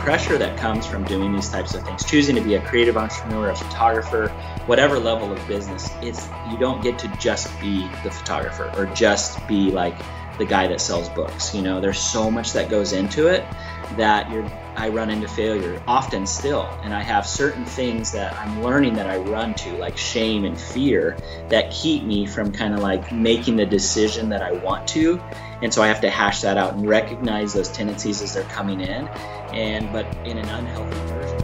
pressure that comes from doing these types of things, choosing to be a creative entrepreneur, a photographer, whatever level of business, it's you don't get to just be the photographer or just be like the guy that sells books. You know, there's so much that goes into it that you're I run into failure often still. And I have certain things that I'm learning that I run to, like shame and fear, that keep me from kind of like making the decision that I want to. And so I have to hash that out and recognize those tendencies as they're coming in, and but in an unhealthy version.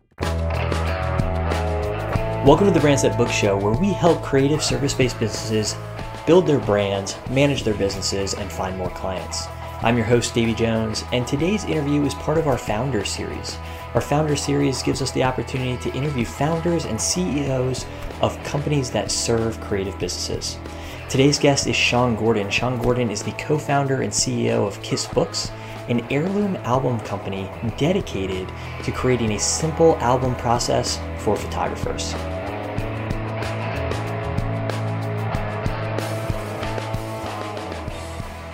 Welcome to the Brands That Book Show, where we help creative service based businesses build their brands, manage their businesses, and find more clients. I'm your host, Davey Jones, and today's interview is part of our Founder Series. Our Founder Series gives us the opportunity to interview founders and CEOs of companies that serve creative businesses. Today's guest is Sean Gordon. Sean Gordon is the co founder and CEO of Kiss Books, an heirloom album company dedicated to creating a simple album process for photographers.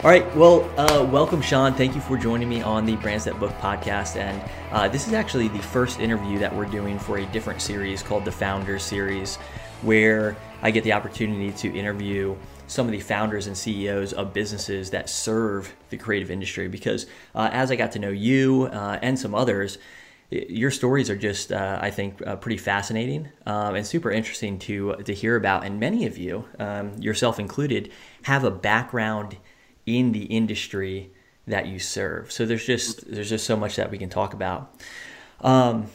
All right, well, uh, welcome, Sean. Thank you for joining me on the Brands That Book podcast. And uh, this is actually the first interview that we're doing for a different series called the Founders Series, where I get the opportunity to interview some of the founders and CEOs of businesses that serve the creative industry. Because uh, as I got to know you uh, and some others, your stories are just, uh, I think, uh, pretty fascinating um, and super interesting to to hear about. And many of you, um, yourself included, have a background in the industry that you serve. So there's just there's just so much that we can talk about. Um,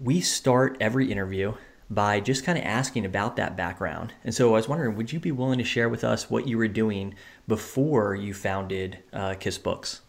we start every interview by just kind of asking about that background. And so I was wondering, would you be willing to share with us what you were doing before you founded uh, Kiss Books?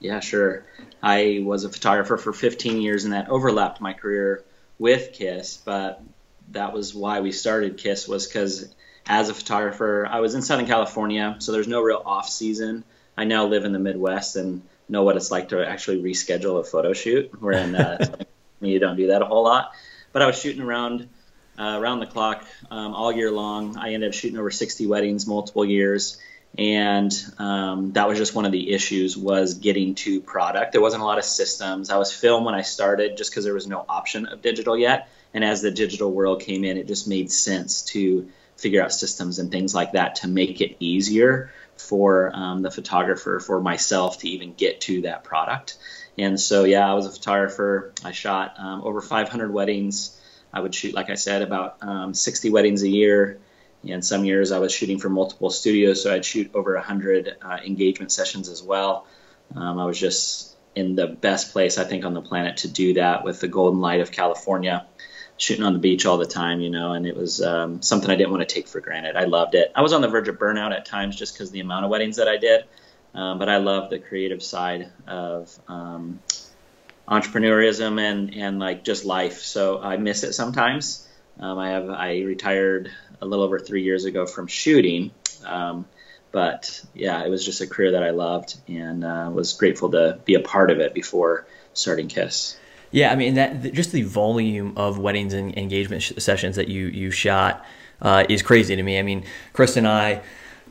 Yeah, sure. I was a photographer for 15 years, and that overlapped my career with Kiss. But that was why we started Kiss was because as a photographer, I was in Southern California, so there's no real off season. I now live in the Midwest and know what it's like to actually reschedule a photo shoot. Where in uh, you don't do that a whole lot but I was shooting around uh, around the clock um, all year long. I ended up shooting over 60 weddings, multiple years, and um, that was just one of the issues was getting to product. There wasn't a lot of systems. I was film when I started, just because there was no option of digital yet. And as the digital world came in, it just made sense to figure out systems and things like that to make it easier for um, the photographer, for myself to even get to that product. And so, yeah, I was a photographer. I shot um, over 500 weddings. I would shoot, like I said, about um, 60 weddings a year. And some years I was shooting for multiple studios, so I'd shoot over 100 uh, engagement sessions as well. Um, I was just in the best place, I think, on the planet to do that with the golden light of California, shooting on the beach all the time, you know, and it was um, something I didn't want to take for granted. I loved it. I was on the verge of burnout at times just because the amount of weddings that I did. Um, but I love the creative side of um, entrepreneurism and, and like just life. So I miss it sometimes. Um, I have I retired a little over three years ago from shooting, um, but yeah, it was just a career that I loved and uh, was grateful to be a part of it before starting Kiss. Yeah, I mean that just the volume of weddings and engagement sh- sessions that you you shot uh, is crazy to me. I mean, Chris and I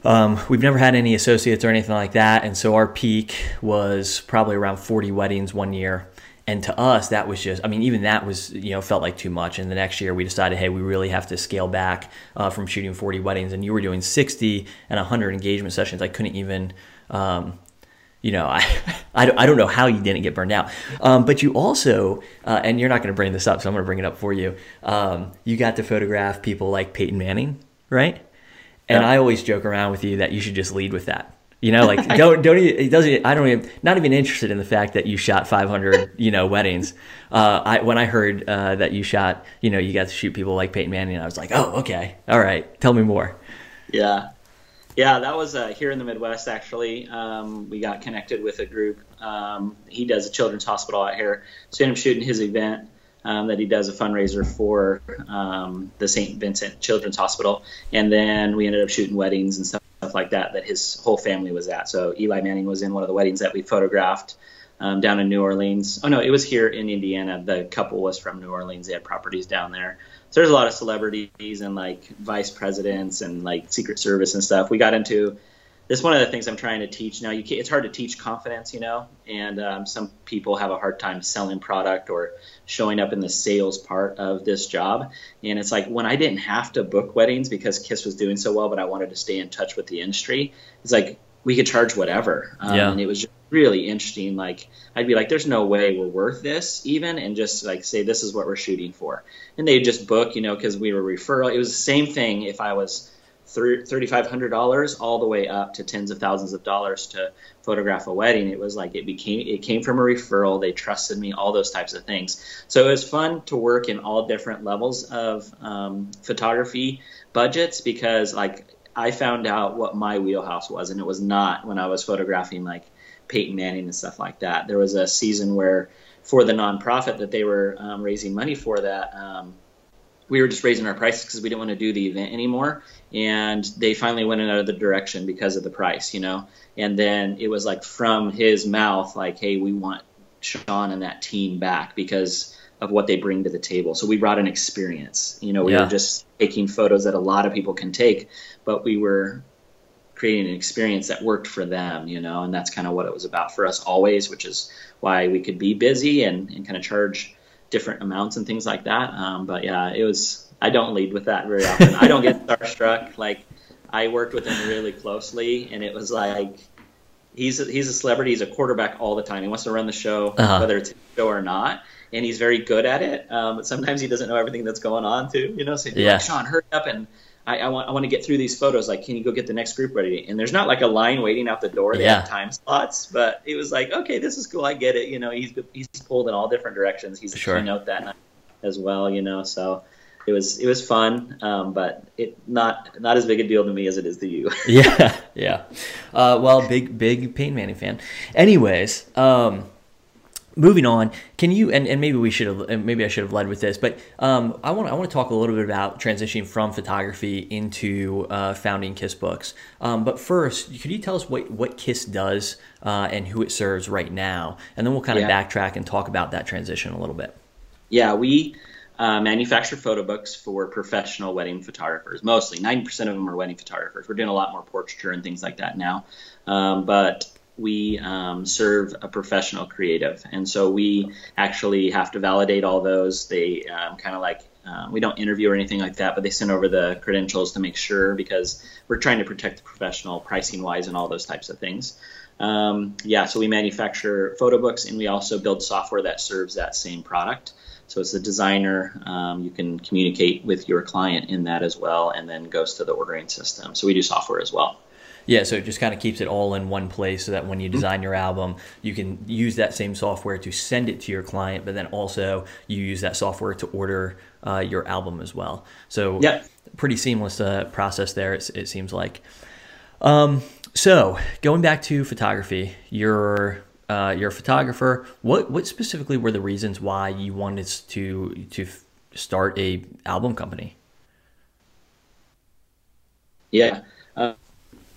um, we've never had any associates or anything like that, and so our peak was probably around 40 weddings one year. And to us, that was just, I mean, even that was, you know, felt like too much. And the next year we decided, hey, we really have to scale back uh, from shooting 40 weddings. And you were doing 60 and 100 engagement sessions. I couldn't even, um, you know, I, I, don't know how you didn't get burned out. Um, but you also, uh, and you're not going to bring this up, so I'm going to bring it up for you. Um, you got to photograph people like Peyton Manning, right? And yeah. I always joke around with you that you should just lead with that. You know, like don't don't it doesn't I don't even not even interested in the fact that you shot 500 you know weddings. Uh, I when I heard uh, that you shot you know you got to shoot people like Peyton Manning, I was like, oh okay, all right, tell me more. Yeah, Yeah, that was uh, here in the Midwest. Actually, um, we got connected with a group. Um, he does a children's hospital out here, so ended up shooting his event um, that he does a fundraiser for um, the St. Vincent Children's Hospital, and then we ended up shooting weddings and stuff like that that his whole family was at. So Eli Manning was in one of the weddings that we photographed um, down in New Orleans. Oh no, it was here in Indiana. The couple was from New Orleans. They had properties down there. So there's a lot of celebrities and like vice presidents and like Secret Service and stuff. We got into this one of the things I'm trying to teach now. You it's hard to teach confidence, you know, and um, some people have a hard time selling product or showing up in the sales part of this job. And it's like when I didn't have to book weddings because Kiss was doing so well, but I wanted to stay in touch with the industry. It's like we could charge whatever, um, yeah. and it was just really interesting. Like I'd be like, "There's no way we're worth this," even, and just like say, "This is what we're shooting for," and they just book, you know, because we were referral. It was the same thing if I was $3,500 all the way up to tens of thousands of dollars to photograph a wedding. It was like it became it came from a referral. They trusted me, all those types of things. So it was fun to work in all different levels of um, photography budgets because like I found out what my wheelhouse was, and it was not when I was photographing like Peyton Manning and stuff like that. There was a season where for the nonprofit that they were um, raising money for that. Um, we were just raising our prices because we didn't want to do the event anymore. And they finally went in another direction because of the price, you know. And then it was like from his mouth, like, hey, we want Sean and that team back because of what they bring to the table. So we brought an experience. You know, we yeah. were just taking photos that a lot of people can take, but we were creating an experience that worked for them, you know, and that's kind of what it was about for us always, which is why we could be busy and, and kind of charge different amounts and things like that. Um, but yeah, it was. I don't lead with that very often. I don't get starstruck. Like I worked with him really closely, and it was like he's a, he's a celebrity. He's a quarterback all the time. He wants to run the show, uh-huh. whether it's show or not, and he's very good at it. Um, but sometimes he doesn't know everything that's going on too. You know, so yeah. like, Sean, hurry up and I, I, want I want to get through these photos. Like, can you go get the next group ready? And there's not like a line waiting out the door. They yeah. have time slots, but it was like, okay, this is cool. I get it. You know, he's he's pulled in all different directions. He's sure. a keynote that night as well. You know, so it was it was fun, um, but it not not as big a deal to me as it is to you. yeah, yeah. Uh, well, big big Peyton Manning fan. Anyways, um, moving on can you and, and maybe we should have maybe i should have led with this but um, i want i want to talk a little bit about transitioning from photography into uh, founding kiss books. Um, but first could you tell us what what kiss does uh, and who it serves right now? And then we'll kind of yeah. backtrack and talk about that transition a little bit. Yeah we uh, manufacture photo books for professional wedding photographers. Mostly 90% of them are wedding photographers. We're doing a lot more portraiture and things like that now. Um, but we um, serve a professional creative. And so we actually have to validate all those. They um, kind of like, um, we don't interview or anything like that, but they send over the credentials to make sure because we're trying to protect the professional pricing wise and all those types of things. Um, yeah, so we manufacture photo books and we also build software that serves that same product. So as a designer, um, you can communicate with your client in that as well, and then goes to the ordering system. So we do software as well. Yeah, so it just kind of keeps it all in one place so that when you mm-hmm. design your album, you can use that same software to send it to your client, but then also you use that software to order uh, your album as well. So, yeah. pretty seamless uh, process there, it, it seems like. Um, so, going back to photography, you're uh, you're a photographer. What what specifically were the reasons why you wanted to to start a album company? Yeah. Uh,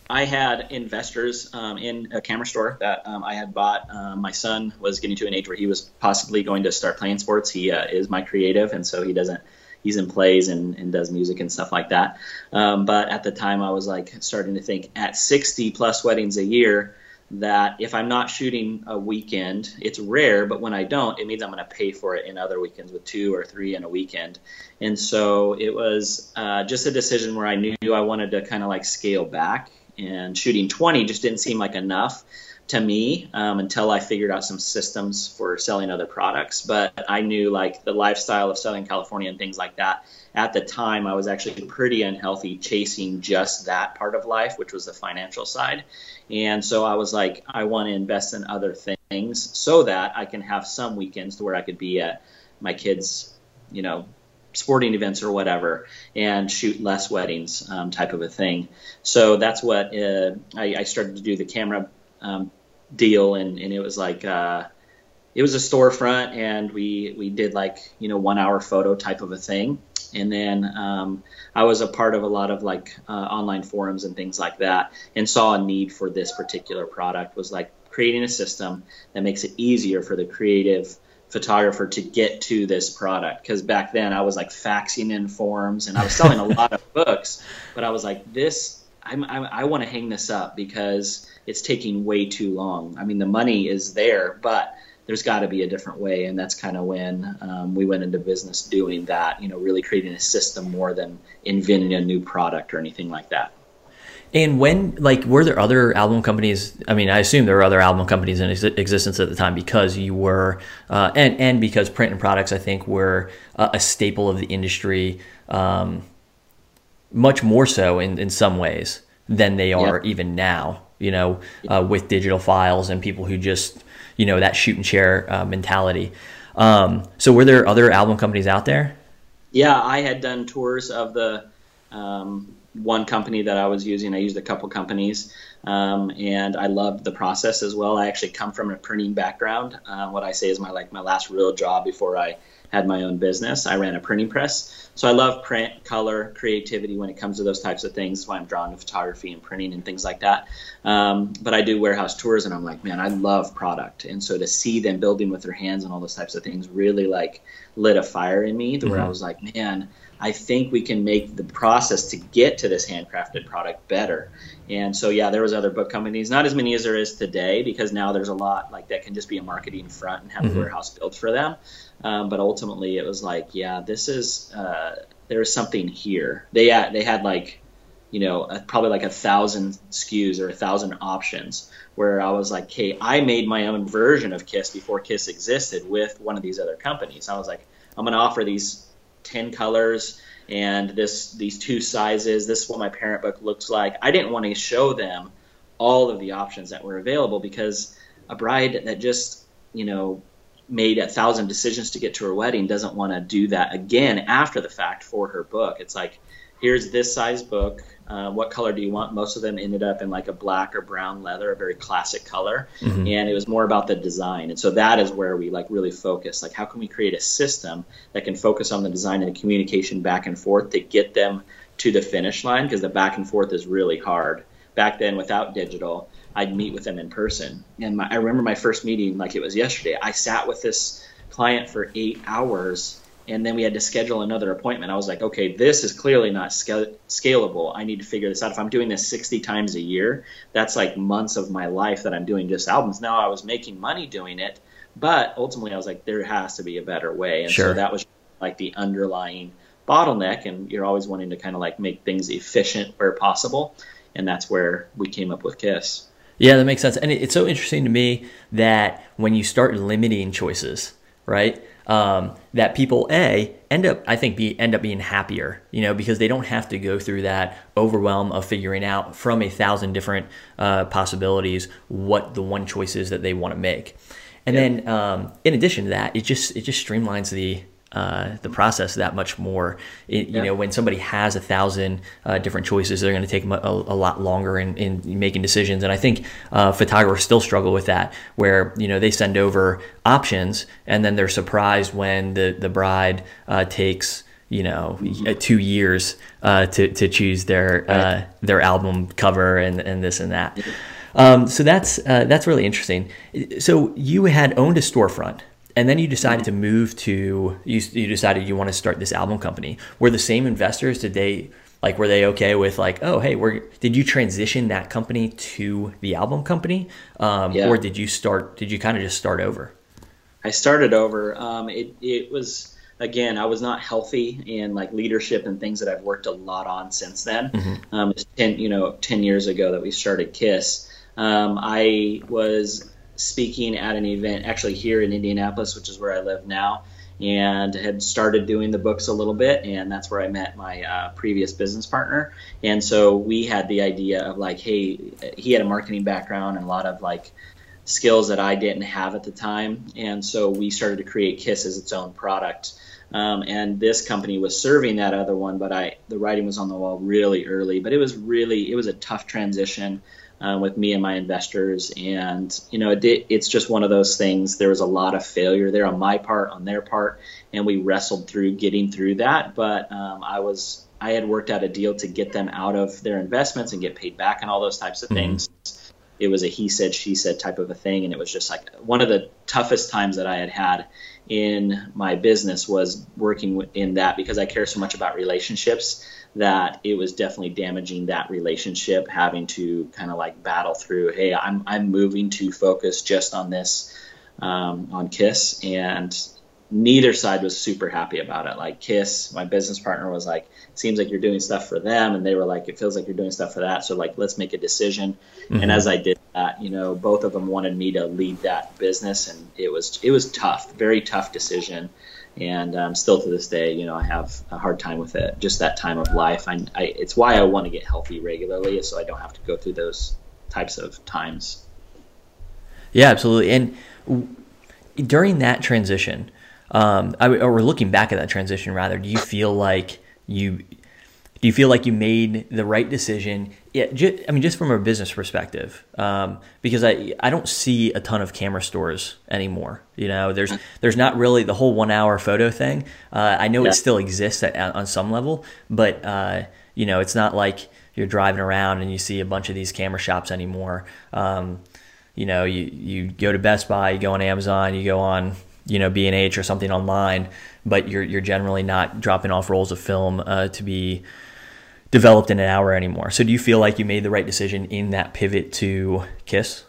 I had investors um, in a camera store that um, I had bought. Um, my son was getting to an age where he was possibly going to start playing sports. He uh, is my creative, and so he doesn't. He's in plays and, and does music and stuff like that. Um, but at the time, I was like starting to think at 60 plus weddings a year that if I'm not shooting a weekend, it's rare, but when I don't, it means I'm going to pay for it in other weekends with two or three in a weekend. And so it was uh, just a decision where I knew I wanted to kind of like scale back and shooting 20 just didn't seem like enough to me um, until I figured out some systems for selling other products. But I knew like the lifestyle of Southern California and things like that. At the time, I was actually pretty unhealthy chasing just that part of life, which was the financial side. And so I was like, I want to invest in other things so that I can have some weekends to where I could be at my kids' you know, sporting events or whatever and shoot less weddings um, type of a thing. So that's what uh, I, I, started to do the camera um, deal, and, and, it was like uh, it was a storefront, and we we did like you know one hour photo type of a thing, and then um, I was a part of a lot of like uh, online forums and things like that, and saw a need for this particular product was like creating a system that makes it easier for the creative photographer to get to this product because back then I was like faxing in forms and I was selling a lot of books, but I was like, this, I'm, I'm, i want to hang this up because it's taking way too long. I mean, the money is there, but there's got to be a different way, and that's kind of when um, we went into business doing that. You know, really creating a system more than inventing a new product or anything like that. And when, like, were there other album companies? I mean, I assume there were other album companies in ex- existence at the time because you were, uh, and and because print and products, I think, were uh, a staple of the industry, um, much more so in in some ways than they are yeah. even now. You know, uh, with digital files and people who just, you know, that shoot and share uh, mentality. Um, so, were there other album companies out there? Yeah, I had done tours of the. Um, one company that I was using. I used a couple companies, um, and I loved the process as well. I actually come from a printing background. Uh, what I say is my like my last real job before I had my own business. I ran a printing press, so I love print, color, creativity when it comes to those types of things. That's why I'm drawn to photography and printing and things like that. Um, but I do warehouse tours, and I'm like, man, I love product, and so to see them building with their hands and all those types of things really like lit a fire in me. Mm-hmm. Where I mm-hmm. was like, man I think we can make the process to get to this handcrafted product better. And so, yeah, there was other book companies, not as many as there is today, because now there's a lot like that can just be a marketing front and have mm-hmm. a warehouse built for them. Um, but ultimately, it was like, yeah, this is uh, there's something here. They had, they had like, you know, probably like a thousand SKUs or a thousand options. Where I was like, okay, I made my own version of Kiss before Kiss existed with one of these other companies. I was like, I'm going to offer these 10 colors and this these two sizes. This is what my parent book looks like. I didn't want to show them all of the options that were available because a bride that just, you know, made a thousand decisions to get to her wedding doesn't want to do that again after the fact for her book. It's like, here's this size book uh, what color do you want? Most of them ended up in like a black or brown leather, a very classic color, mm-hmm. and it was more about the design. And so that is where we like really focus. Like, how can we create a system that can focus on the design and the communication back and forth to get them to the finish line? Because the back and forth is really hard. Back then, without digital, I'd meet with them in person. And my, I remember my first meeting like it was yesterday. I sat with this client for eight hours and then we had to schedule another appointment. I was like, okay, this is clearly not scalable. I need to figure this out. If I'm doing this 60 times a year, that's like months of my life that I'm doing just albums. Now I was making money doing it, but ultimately I was like, there has to be a better way. And sure. so that was like the underlying bottleneck. And you're always wanting to kind of like make things efficient where possible. And that's where we came up with Kiss. Yeah, that makes sense. And it's so interesting to me that when you start limiting choices, right? Um, that people a end up I think be end up being happier, you know, because they don't have to go through that overwhelm of figuring out from a thousand different uh, possibilities what the one choice is that they want to make. And yep. then um, in addition to that, it just it just streamlines the uh, the process that much more. It, you know, when somebody has a thousand uh, different choices, they're going to take a, a, lot longer in, in, making decisions. And I think uh, photographers still struggle with that, where you know they send over options and then they're surprised when the the bride uh, takes you know mm-hmm. two years uh, to to choose their right. their album cover and and this and that. Um, so that's that's really interesting. So you had owned a storefront and then you decided to move to you, you decided you want to start this album company. Were the same investors did they like were they okay with like oh hey we're did you transition that company to the album company? Um, yeah. or did you start did you kind of just start over? I started over. Um, it, it was again i was not healthy in like leadership and things that i've worked a lot on since then. Mm-hmm. um, 10 you know 10 years ago that we started kiss. Um, i was speaking at an event actually here in Indianapolis, which is where I live now, and had started doing the books a little bit. And that's where I met my uh, previous business partner. And so we had the idea of like, hey, he had a marketing background and a lot of like skills that I didn't have at the time. And so we started to create Kiss as its own product. Um, and this company was serving that other one, but I the writing was on the wall really early. But it was really it was a tough transition uh, with me and my investors, and you know it, it's just one of those things. There was a lot of failure there on my part, on their part, and we wrestled through getting through that. But um, I was I had worked out a deal to get them out of their investments and get paid back and all those types of mm-hmm. things. It was a he said she said type of a thing, and it was just like one of the toughest times that I had had in my business was working in that because I care so much about relationships that it was definitely damaging that relationship having to kind of like battle through hey i'm i'm moving to focus just on this um, on kiss and neither side was super happy about it. Like Kiss, my business partner was like, seems like you're doing stuff for them. And they were like, it feels like you're doing stuff for that. So like, let's make a decision. Mm-hmm. And as I did that, you know, both of them wanted me to lead that business. And it was, it was tough, very tough decision. And um, still to this day, you know, I have a hard time with it. Just that time of life. I, I it's why I want to get healthy regularly so I don't have to go through those types of times. Yeah, absolutely. And during that transition, um, I, or looking back at that transition, rather, do you feel like you do you feel like you made the right decision? Yeah, just, I mean, just from a business perspective, um, because I I don't see a ton of camera stores anymore. You know, there's there's not really the whole one hour photo thing. Uh, I know yeah. it still exists at, on some level, but uh, you know, it's not like you're driving around and you see a bunch of these camera shops anymore. Um, you know, you you go to Best Buy, you go on Amazon, you go on you know B&H or something online, but you're you're generally not dropping off rolls of film uh, to be developed in an hour anymore. So do you feel like you made the right decision in that pivot to Kiss?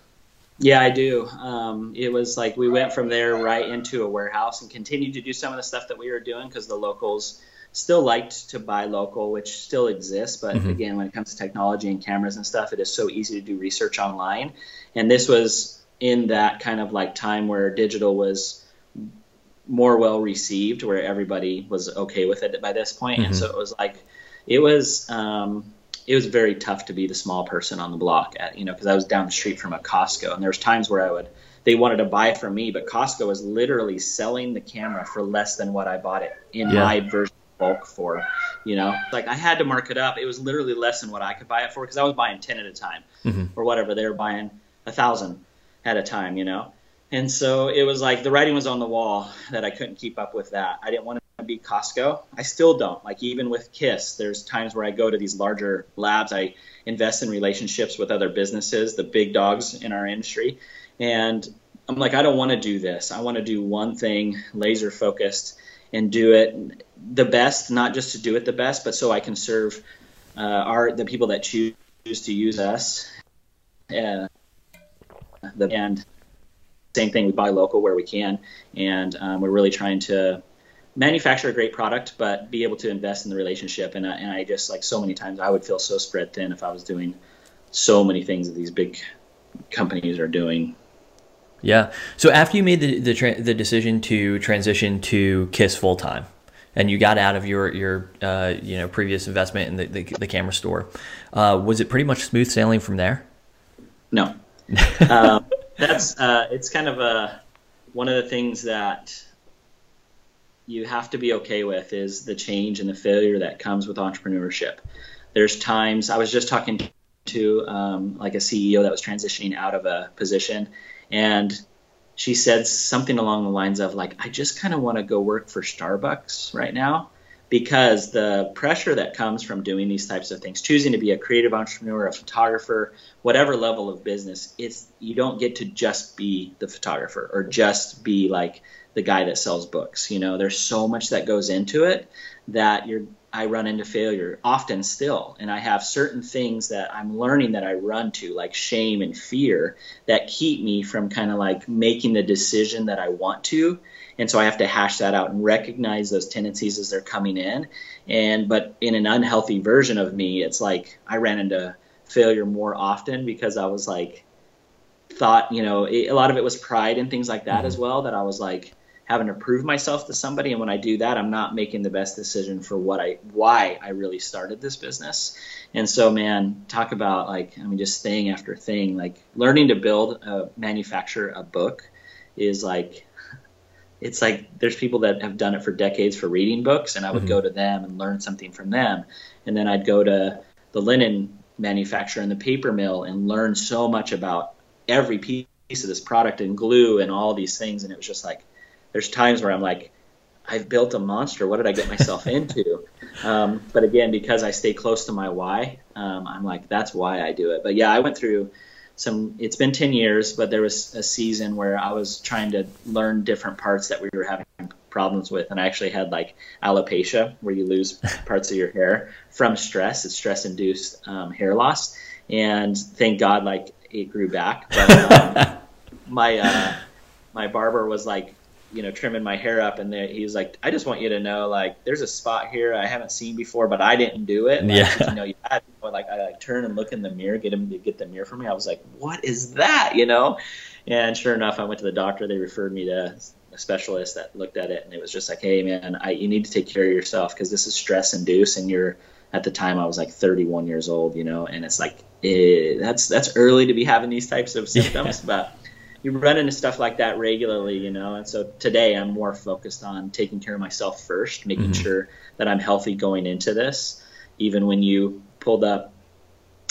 Yeah, I do. Um, it was like we went from there right into a warehouse and continued to do some of the stuff that we were doing because the locals still liked to buy local, which still exists. But mm-hmm. again, when it comes to technology and cameras and stuff, it is so easy to do research online. And this was in that kind of like time where digital was more well received where everybody was okay with it by this point. Mm-hmm. and so it was like it was um, it was very tough to be the small person on the block at you know because I was down the street from a Costco and there was times where I would they wanted to buy from me but Costco was literally selling the camera for less than what I bought it in yeah. my version bulk for you know like I had to mark it up it was literally less than what I could buy it for because I was buying 10 at a time mm-hmm. or whatever they were buying a thousand at a time you know and so it was like the writing was on the wall that I couldn't keep up with that. I didn't want to be Costco. I still don't. Like even with Kiss, there's times where I go to these larger labs. I invest in relationships with other businesses, the big dogs in our industry. And I'm like, I don't want to do this. I want to do one thing, laser focused, and do it the best, not just to do it the best, but so I can serve uh, our the people that choose to use us. Uh, the, and same thing. We buy local where we can, and um, we're really trying to manufacture a great product, but be able to invest in the relationship. And, and I just like so many times I would feel so spread thin if I was doing so many things that these big companies are doing. Yeah. So after you made the the, tra- the decision to transition to Kiss full time, and you got out of your your uh, you know previous investment in the the, the camera store, uh, was it pretty much smooth sailing from there? No. um, that's uh, it's kind of a one of the things that you have to be okay with is the change and the failure that comes with entrepreneurship. There's times I was just talking to um, like a CEO that was transitioning out of a position, and she said something along the lines of like, "I just kind of want to go work for Starbucks right now." because the pressure that comes from doing these types of things, choosing to be a creative entrepreneur, a photographer, whatever level of business, it's you don't get to just be the photographer or just be like the guy that sells books. You know, there's so much that goes into it that you're I run into failure often still. And I have certain things that I'm learning that I run to, like shame and fear, that keep me from kind of like making the decision that I want to and so I have to hash that out and recognize those tendencies as they're coming in. And but in an unhealthy version of me, it's like I ran into failure more often because I was like thought you know it, a lot of it was pride and things like that mm-hmm. as well that I was like having to prove myself to somebody. And when I do that I'm not making the best decision for what I why I really started this business. And so man talk about like I mean just thing after thing like learning to build a manufacture a book is like it's like there's people that have done it for decades for reading books, and I would mm-hmm. go to them and learn something from them, and then I'd go to the linen manufacturer and the paper mill and learn so much about every piece of this product and glue and all these things, and it was just like there's times where I'm like, I've built a monster. What did I get myself into? Um, but again, because I stay close to my why, um, I'm like, that's why I do it. But yeah, I went through some it's been 10 years but there was a season where i was trying to learn different parts that we were having problems with and i actually had like alopecia where you lose parts of your hair from stress it's stress induced um, hair loss and thank god like it grew back but um, my uh, my barber was like you know, trimming my hair up, and he was like, "I just want you to know, like, there's a spot here I haven't seen before, but I didn't do it. Like, yeah. You know, you had, like, I like turn and look in the mirror, get him to get the mirror for me. I was like, "What is that?" You know, and sure enough, I went to the doctor. They referred me to a specialist that looked at it, and it was just like, "Hey, man, I, you need to take care of yourself because this is stress induced, and you're." At the time, I was like 31 years old, you know, and it's like it, that's that's early to be having these types of symptoms, yeah. but you run into stuff like that regularly, you know. And so today I'm more focused on taking care of myself first, making mm-hmm. sure that I'm healthy going into this. Even when you pulled up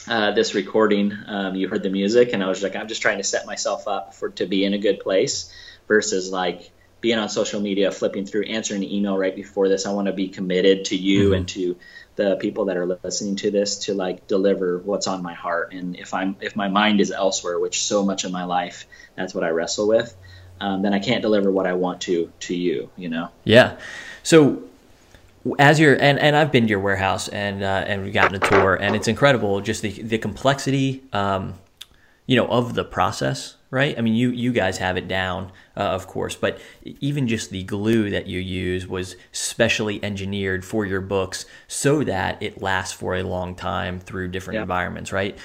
uh, this recording, um, you heard the music, and I was like, I'm just trying to set myself up for to be in a good place versus like being on social media, flipping through, answering an email right before this. I want to be committed to you mm-hmm. and to the people that are listening to this to like deliver what's on my heart. And if I'm if my mind is elsewhere, which so much of my life that's what I wrestle with, um, then I can't deliver what I want to to you. You know. Yeah. So as you're and, and I've been to your warehouse and uh, and we've gotten a tour and it's incredible just the the complexity um, you know of the process right I mean you you guys have it down uh, of course but even just the glue that you use was specially engineered for your books so that it lasts for a long time through different environments right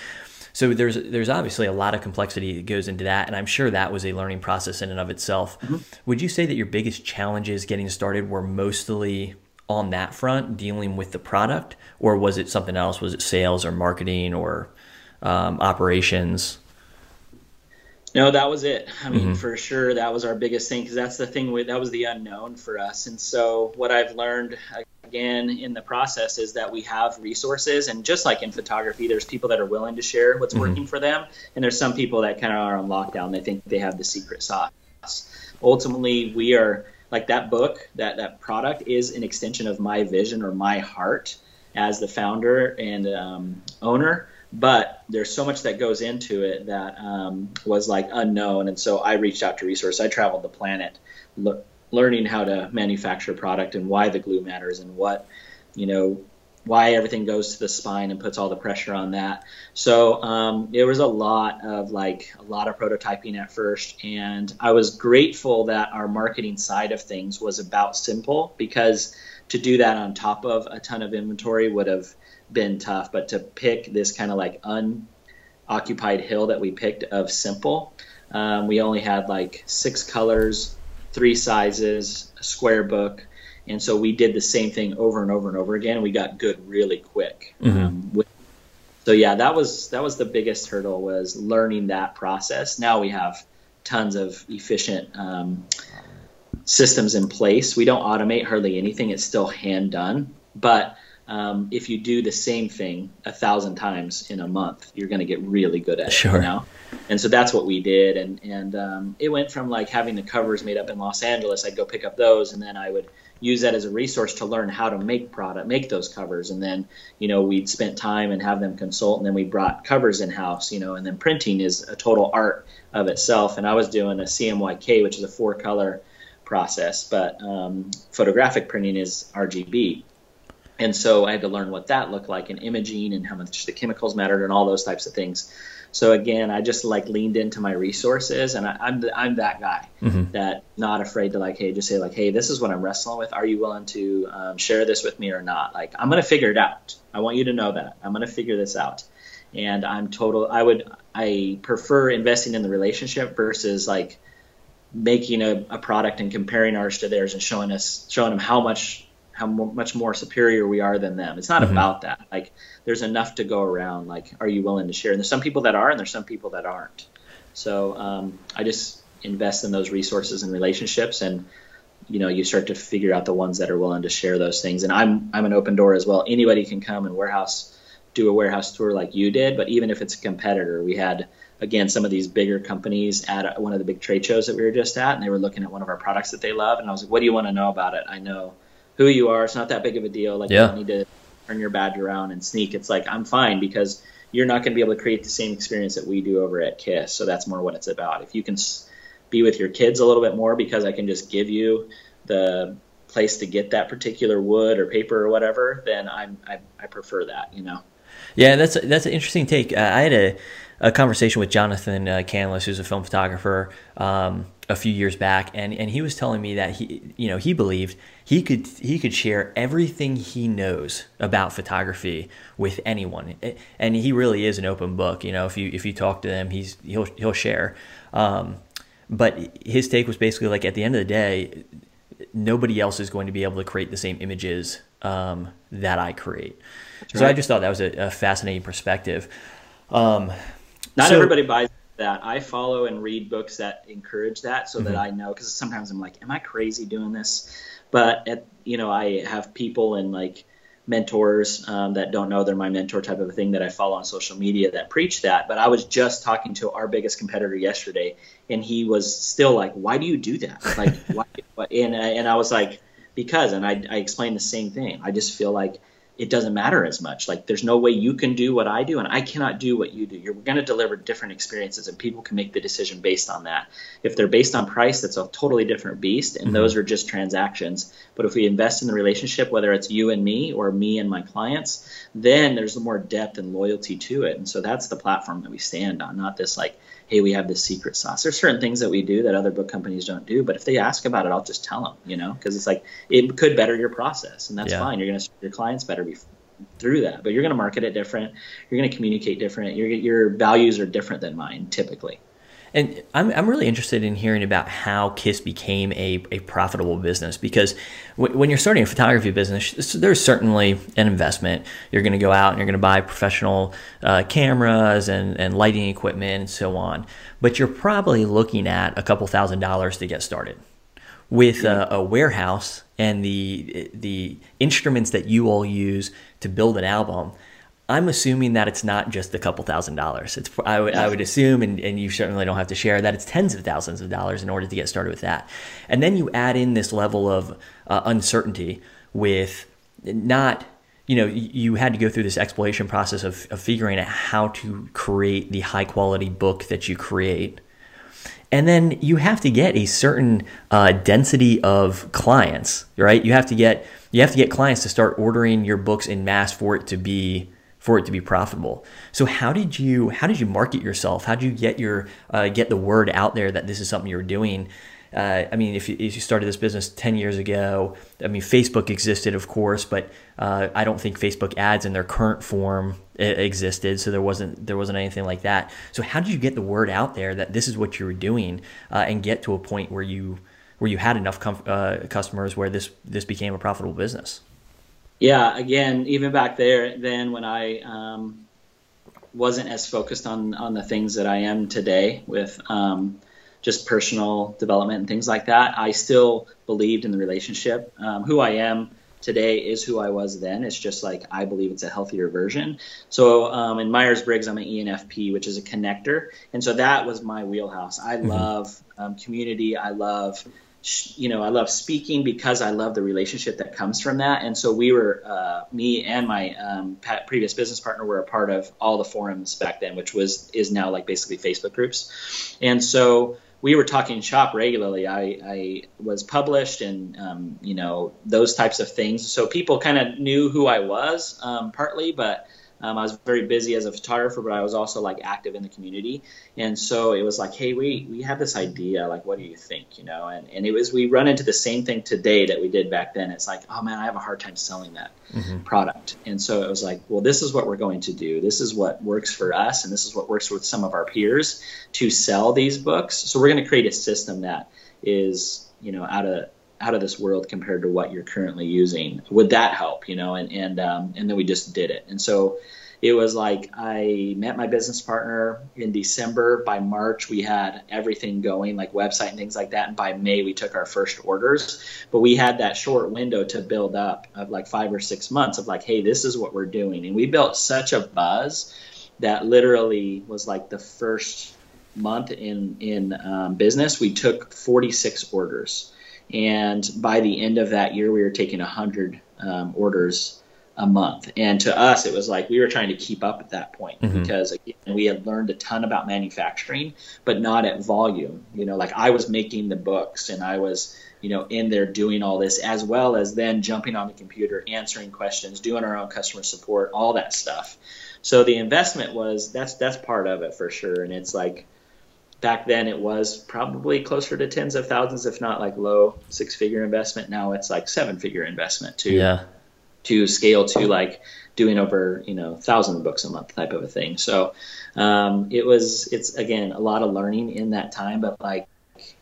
so there's there's obviously a lot of complexity that goes into that, and I'm sure that was a learning process in and of itself. Mm-hmm. Would you say that your biggest challenges getting started were mostly on that front, dealing with the product, or was it something else? Was it sales or marketing or um, operations? No, that was it. I mean, mm-hmm. for sure, that was our biggest thing because that's the thing. With, that was the unknown for us. And so, what I've learned again in the process is that we have resources, and just like in photography, there's people that are willing to share what's mm-hmm. working for them, and there's some people that kind of are on lockdown. They think they have the secret sauce. Ultimately, we are like that book, that that product is an extension of my vision or my heart as the founder and um, owner but there's so much that goes into it that um, was like unknown. And so i reached out to resource. I traveled the planet le- learning how to manufacture product and why the glue matters and what you know why everything goes to the spine and puts all the pressure on that. So um, was a lot of like a lot of prototyping at first. And i was grateful that our marketing side of things was about simple because to do that on top of a ton of inventory would have been tough, but to pick this kind of like unoccupied hill that we picked of simple, um, we only had like six colors, three sizes, a square book, and so we did the same thing over and over and over again. And we got good really quick. Mm-hmm. Um, with, so yeah, that was that was the biggest hurdle was learning that process. Now we have tons of efficient um, systems in place. We don't automate hardly anything; it's still hand done, but um, if you do the same thing a thousand times in a month, you're going to get really good at sure. it. You know? And so that's what we did. And, and um, it went from like having the covers made up in Los Angeles, I'd go pick up those and then I would use that as a resource to learn how to make product, make those covers. And then, you know, we'd spent time and have them consult and then we brought covers in house, you know, and then printing is a total art of itself. And I was doing a CMYK, which is a four color process, but um, photographic printing is RGB. And so I had to learn what that looked like in imaging and how much the chemicals mattered and all those types of things. So again, I just like leaned into my resources, and I, am I'm that guy mm-hmm. that not afraid to like, hey, just say like, hey, this is what I'm wrestling with. Are you willing to um, share this with me or not? Like, I'm gonna figure it out. I want you to know that I'm gonna figure this out. And I'm total. I would. I prefer investing in the relationship versus like making a, a product and comparing ours to theirs and showing us showing them how much how much more superior we are than them. It's not mm-hmm. about that. Like there's enough to go around. Like, are you willing to share? And there's some people that are, and there's some people that aren't. So um, I just invest in those resources and relationships, and you know you start to figure out the ones that are willing to share those things. And I'm I'm an open door as well. Anybody can come and warehouse do a warehouse tour like you did, but even if it's a competitor, we had again some of these bigger companies at one of the big trade shows that we were just at, and they were looking at one of our products that they love, and I was like, "What do you want to know about it?" I know who you are. It's not that big of a deal. Like yeah. you don't need to turn your badge around and sneak. It's like I'm fine because you're not going to be able to create the same experience that we do over at Kiss. So that's more what it's about. If you can be with your kids a little bit more because I can just give you the place to get that particular wood or paper or whatever, then I'm, I, I prefer that, you know? Yeah, that's that's an interesting take. Uh, I had a, a conversation with Jonathan uh, Canlas, who's a film photographer, um, a few years back, and, and he was telling me that he you know he believed he could he could share everything he knows about photography with anyone, and he really is an open book. You know, if you if you talk to him, he's he'll he'll share. Um, but his take was basically like at the end of the day, nobody else is going to be able to create the same images um, that I create. Right. So I just thought that was a, a fascinating perspective. Um, Not so, everybody buys that. I follow and read books that encourage that, so mm-hmm. that I know. Because sometimes I'm like, "Am I crazy doing this?" But at, you know, I have people and like mentors um, that don't know they're my mentor type of a thing that I follow on social media that preach that. But I was just talking to our biggest competitor yesterday, and he was still like, "Why do you do that?" Like, why? And and I was like, "Because," and I I explained the same thing. I just feel like it doesn't matter as much. Like there's no way you can do what I do and I cannot do what you do. You're going to deliver different experiences and people can make the decision based on that. If they're based on price, that's a totally different beast and mm-hmm. those are just transactions. But if we invest in the relationship, whether it's you and me or me and my clients, then there's more depth and loyalty to it. And so that's the platform that we stand on, not this like hey, we have this secret sauce. There's certain things that we do that other book companies don't do, but if they ask about it, I'll just tell them, you know, because it's like it could better your process, and that's yeah. fine. You're going to serve your clients better be- through that, but you're going to market it different. You're going to communicate different. Your your values are different than mine typically. And I'm, I'm really interested in hearing about how KISS became a, a profitable business because w- when you're starting a photography business, there's certainly an investment. You're going to go out and you're going to buy professional uh, cameras and, and lighting equipment and so on. But you're probably looking at a couple thousand dollars to get started. With a, a warehouse and the, the instruments that you all use to build an album, I'm assuming that it's not just a couple thousand dollars. It's I would, I would assume, and, and you certainly don't have to share that it's tens of thousands of dollars in order to get started with that. And then you add in this level of uh, uncertainty with not, you know, you had to go through this exploration process of, of figuring out how to create the high quality book that you create. And then you have to get a certain uh, density of clients, right? You have to get you have to get clients to start ordering your books in mass for it to be for it to be profitable. So how did you how did you market yourself? How did you get your uh, get the word out there that this is something you're doing? Uh, I mean, if you, if you, started this business 10 years ago, I mean, Facebook existed, of course, but uh, I don't think Facebook ads in their current form existed. So there wasn't there wasn't anything like that. So how did you get the word out there that this is what you were doing uh, and get to a point where you where you had enough com- uh, customers where this this became a profitable business? Yeah, again, even back there, then when I um, wasn't as focused on on the things that I am today with um, just personal development and things like that, I still believed in the relationship. Um, who I am today is who I was then. It's just like I believe it's a healthier version. So um, in Myers Briggs, I'm an ENFP, which is a connector, and so that was my wheelhouse. I mm-hmm. love um, community. I love you know, I love speaking because I love the relationship that comes from that. And so we were, uh, me and my um, previous business partner were a part of all the forums back then, which was is now like basically Facebook groups. And so we were talking shop regularly. I, I was published and um, you know those types of things. So people kind of knew who I was um, partly, but um, I was very busy as a photographer, but I was also like active in the community. And so it was like, hey, we, we have this idea. Like, what do you think? You know, and, and it was, we run into the same thing today that we did back then. It's like, oh man, I have a hard time selling that mm-hmm. product. And so it was like, well, this is what we're going to do. This is what works for us. And this is what works with some of our peers to sell these books. So we're going to create a system that is, you know, out of, out of this world compared to what you're currently using. Would that help? You know, and and um, and then we just did it. And so it was like I met my business partner in December. By March, we had everything going, like website and things like that. And by May, we took our first orders. But we had that short window to build up of like five or six months of like, hey, this is what we're doing. And we built such a buzz that literally was like the first month in in um, business, we took 46 orders, and by the end of that year, we were taking 100 um, orders a month. And to us, it was like we were trying to keep up at that point mm-hmm. because again, we had learned a ton about manufacturing, but not at volume. You know, like I was making the books and I was you know in there doing all this as well as then jumping on the computer answering questions doing our own customer support all that stuff so the investment was that's that's part of it for sure and it's like back then it was probably closer to tens of thousands, if not like low six figure investment. Now it's like seven figure investment to yeah. to scale to like doing over you know thousand books a month type of a thing. So um, it was it's again a lot of learning in that time, but like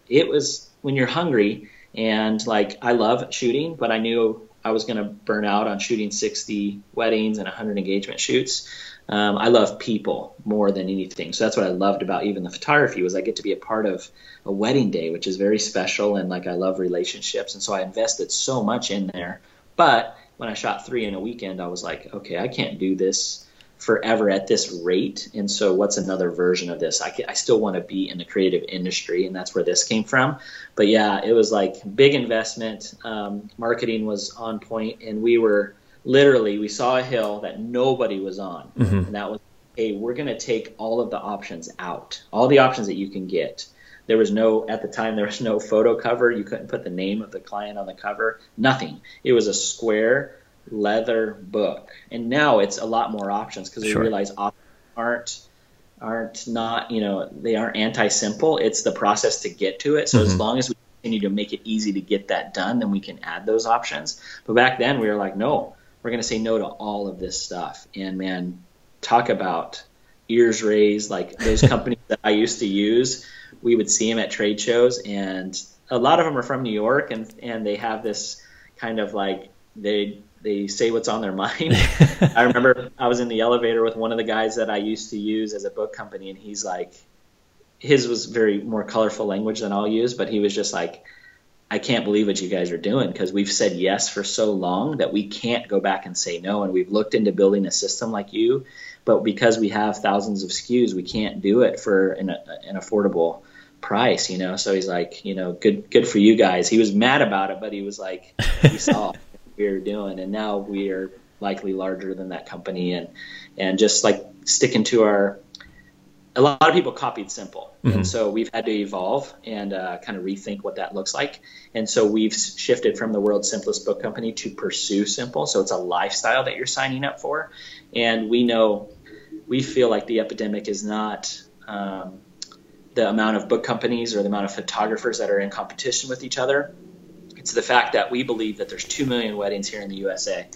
it was when you're hungry and like I love shooting, but I knew I was going to burn out on shooting 60 weddings and 100 engagement shoots um, I love people more than anything. So that's what I loved about even the photography was I get to be a part of a wedding day, which is very special, and like I love relationships, and so I invested so much in there. But when I shot three in a weekend, I was like, okay, I can't do this forever at this rate. And so, what's another version of this? I, I still want to be in the creative industry, and that's where this came from. But yeah, it was like big investment. Um, marketing was on point, and we were literally we saw a hill that nobody was on. Mm-hmm. and that was hey we're going to take all of the options out. All the options that you can get. There was no at the time there was no photo cover. You couldn't put the name of the client on the cover. Nothing. It was a square leather book. And now it's a lot more options because we sure. realize options aren't aren't not you know they aren't anti-simple. It's the process to get to it. So mm-hmm. as long as we continue to make it easy to get that done then we can add those options. But back then we were like no we're going to say no to all of this stuff. And man, talk about ears raised. Like those companies that I used to use, we would see them at trade shows, and a lot of them are from New York, and and they have this kind of like they they say what's on their mind. I remember I was in the elevator with one of the guys that I used to use as a book company, and he's like, his was very more colorful language than I'll use, but he was just like, I can't believe what you guys are doing because we've said yes for so long that we can't go back and say no. And we've looked into building a system like you, but because we have thousands of SKUs, we can't do it for an, an affordable price, you know? So he's like, you know, good, good for you guys. He was mad about it, but he was like, he saw what we were doing. And now we are likely larger than that company and, and just like sticking to our, a lot of people copied simple. Mm-hmm. and so we've had to evolve and uh, kind of rethink what that looks like. And so we've shifted from the world's simplest book company to pursue simple. So it's a lifestyle that you're signing up for. And we know we feel like the epidemic is not um, the amount of book companies or the amount of photographers that are in competition with each other. It's the fact that we believe that there's 2 million weddings here in the usa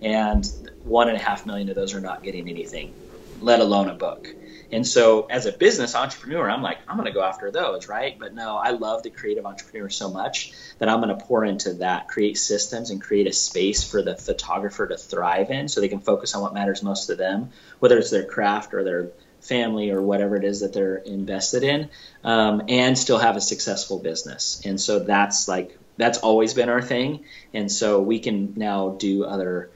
and one and a half million of those are not getting anything let alone a book and so, as a business entrepreneur, I'm like, I'm going to go after those, right? But no, I love the creative entrepreneur so much that I'm going to pour into that, create systems, and create a space for the photographer to thrive in so they can focus on what matters most to them, whether it's their craft or their family or whatever it is that they're invested in, um, and still have a successful business. And so, that's like, that's always been our thing. And so, we can now do other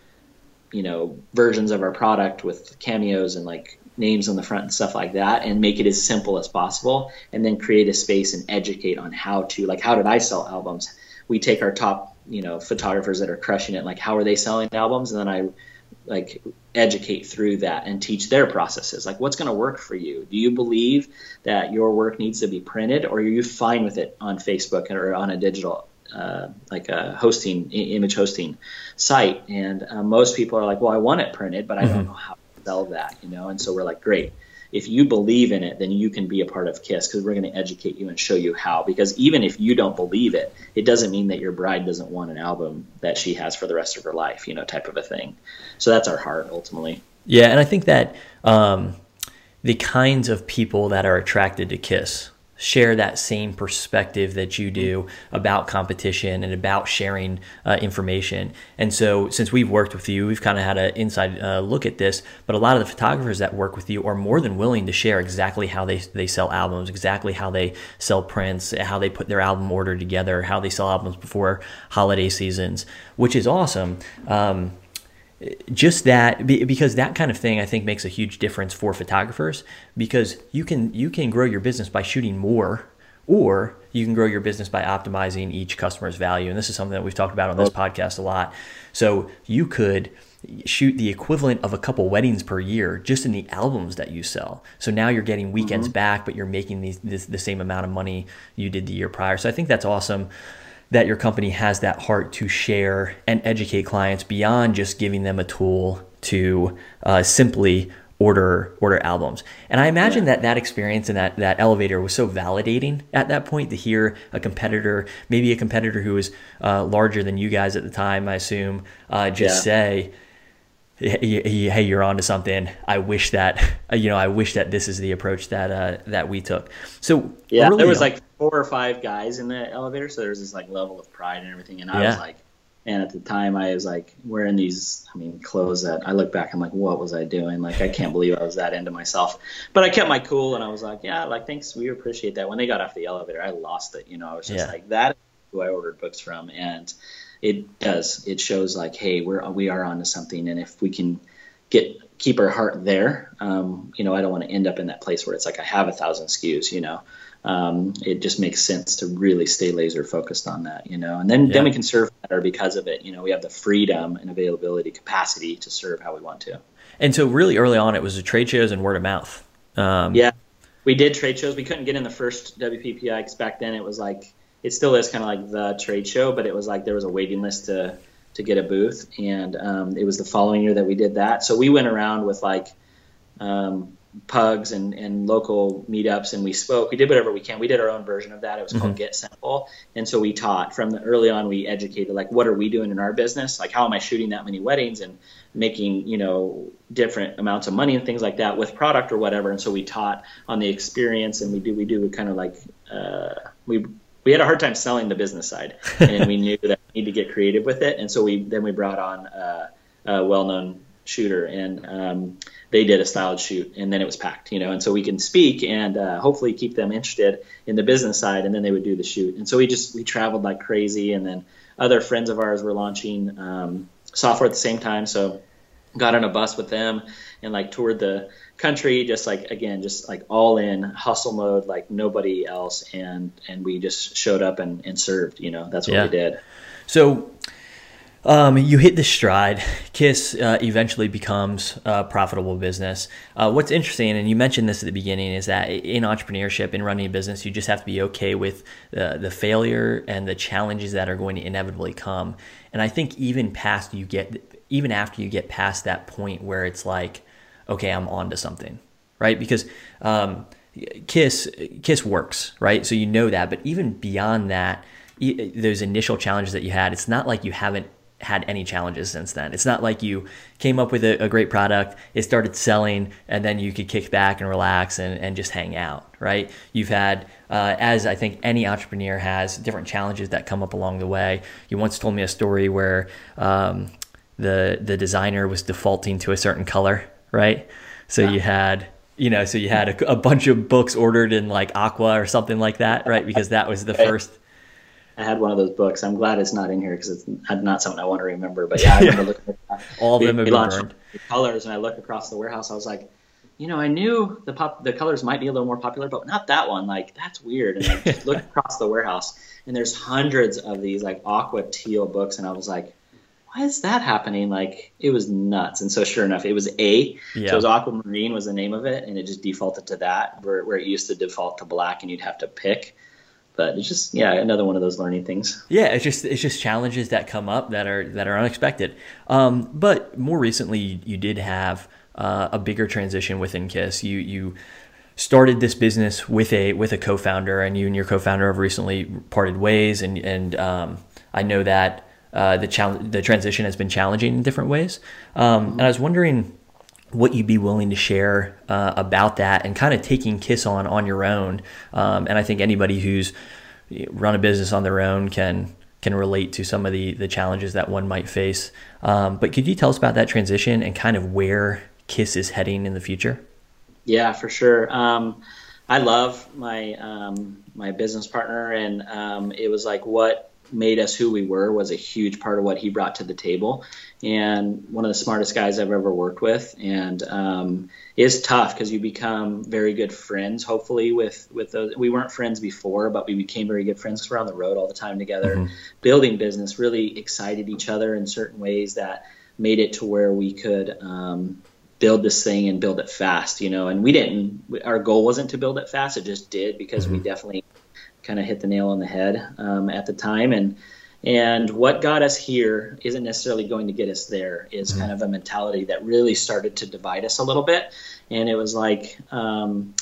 you know versions of our product with cameos and like names on the front and stuff like that and make it as simple as possible and then create a space and educate on how to like how did I sell albums? We take our top you know photographers that are crushing it like how are they selling albums? And then I like educate through that and teach their processes. Like what's going to work for you? Do you believe that your work needs to be printed or are you fine with it on Facebook or on a digital uh, like a hosting image hosting site? And uh, most people are like well I want it printed but I mm-hmm. don't know how sell that, you know? And so we're like, great. If you believe in it, then you can be a part of KISS because we're going to educate you and show you how. Because even if you don't believe it, it doesn't mean that your bride doesn't want an album that she has for the rest of her life, you know, type of a thing. So that's our heart ultimately. Yeah. And I think that um, the kinds of people that are attracted to KISS share that same perspective that you do about competition and about sharing uh, information. And so, since we've worked with you, we've kind of had an inside uh, look at this. But a lot of the photographers that work with you are more than willing to share exactly how they, they sell albums, exactly how they sell prints, how they put their album order together, how they sell albums before holiday seasons, which is awesome. Um, just that because that kind of thing I think makes a huge difference for photographers because you can you can grow your business by shooting more or you can grow your business by optimizing each customer's value and this is something that we've talked about on this podcast a lot. So you could shoot the equivalent of a couple weddings per year just in the albums that you sell. So now you're getting weekends mm-hmm. back but you're making these, this, the same amount of money you did the year prior. So I think that's awesome that your company has that heart to share and educate clients beyond just giving them a tool to uh, simply order order albums. And I imagine that that experience in that that elevator was so validating at that point to hear a competitor, maybe a competitor who was uh, larger than you guys at the time, I assume, uh, just yeah. say hey, you're onto something. I wish that you know, I wish that this is the approach that uh, that we took. So yeah, there was on, like four or five guys in the elevator, so there was this like level of pride and everything, and I yeah. was like, and at the time I was like wearing these, I mean, clothes that I look back, I'm like, what was I doing? Like I can't believe I was that into myself, but I kept my cool, and I was like, yeah, like thanks, we appreciate that. When they got off the elevator, I lost it, you know, I was just yeah. like that. Who I ordered books from, and it does. It shows like, hey, we're we are onto something, and if we can get keep our heart there, um, you know, I don't want to end up in that place where it's like I have a thousand SKUs, you know. Um, it just makes sense to really stay laser focused on that, you know, and then yeah. then we can serve better because of it. You know, we have the freedom and availability, capacity to serve how we want to. And so, really early on, it was the trade shows and word of mouth. Um, yeah, we did trade shows. We couldn't get in the first WPPI because back then it was like it still is kind of like the trade show, but it was like there was a waiting list to to get a booth, and um, it was the following year that we did that. So we went around with like um, pugs and, and local meetups, and we spoke. We did whatever we can. We did our own version of that. It was mm-hmm. called Get Simple, and so we taught from the early on. We educated like what are we doing in our business? Like how am I shooting that many weddings and making you know different amounts of money and things like that with product or whatever. And so we taught on the experience, and we do we do kind of like uh, we we had a hard time selling the business side, and we knew that we need to get creative with it. And so we then we brought on uh, a well-known shooter, and um, they did a styled shoot, and then it was packed, you know. And so we can speak and uh, hopefully keep them interested in the business side, and then they would do the shoot. And so we just we traveled like crazy, and then other friends of ours were launching um, software at the same time, so got on a bus with them and like toured the country just like again just like all in hustle mode like nobody else and and we just showed up and, and served you know that's what yeah. we did so um, you hit the stride. Kiss uh, eventually becomes a profitable business. Uh, what's interesting, and you mentioned this at the beginning, is that in entrepreneurship, in running a business, you just have to be okay with the, the failure and the challenges that are going to inevitably come. And I think even past you get, even after you get past that point where it's like, okay, I'm on to something, right? Because um, Kiss Kiss works, right? So you know that, but even beyond that, those initial challenges that you had, it's not like you haven't had any challenges since then. It's not like you came up with a, a, great product, it started selling, and then you could kick back and relax and, and just hang out, right? You've had, uh, as I think any entrepreneur has, different challenges that come up along the way. You once told me a story where um, the the designer was defaulting to a certain color right? So yeah. you had you know, so you had a, a, bunch of books ordered in like Aqua or something like that, right? Because that was the first. I had one of those books. I'm glad it's not in here because it's not something I want to remember. But yeah, I remember looking at. All of them have been burned. colors, and I looked across the warehouse. I was like, you know, I knew the pop, the colors might be a little more popular, but not that one. Like that's weird. And I just looked across the warehouse, and there's hundreds of these like aqua teal books, and I was like, why is that happening? Like it was nuts. And so sure enough, it was A. Yeah. So it was aquamarine was the name of it, and it just defaulted to that, where, where it used to default to black, and you'd have to pick. But it's just yeah, another one of those learning things. Yeah, it's just it's just challenges that come up that are that are unexpected. Um, but more recently, you, you did have uh, a bigger transition within Kiss. You you started this business with a with a co-founder, and you and your co-founder have recently parted ways, and and um, I know that uh, the challenge, the transition has been challenging in different ways. Um, and I was wondering, what you'd be willing to share uh, about that and kind of taking Kiss on on your own. Um, and I think anybody who's run a business on their own can can relate to some of the the challenges that one might face. Um, but could you tell us about that transition and kind of where Kiss is heading in the future? Yeah, for sure. Um, I love my um, my business partner, and um, it was like what made us who we were was a huge part of what he brought to the table and one of the smartest guys I've ever worked with. And um, is tough because you become very good friends. Hopefully, with with those, we weren't friends before, but we became very good friends because we're on the road all the time together, mm-hmm. building business. Really excited each other in certain ways that made it to where we could. Um, build this thing and build it fast you know and we didn't our goal wasn't to build it fast it just did because mm-hmm. we definitely kind of hit the nail on the head um, at the time and and what got us here isn't necessarily going to get us there. Is mm-hmm. kind of a mentality that really started to divide us a little bit. And it was like, um,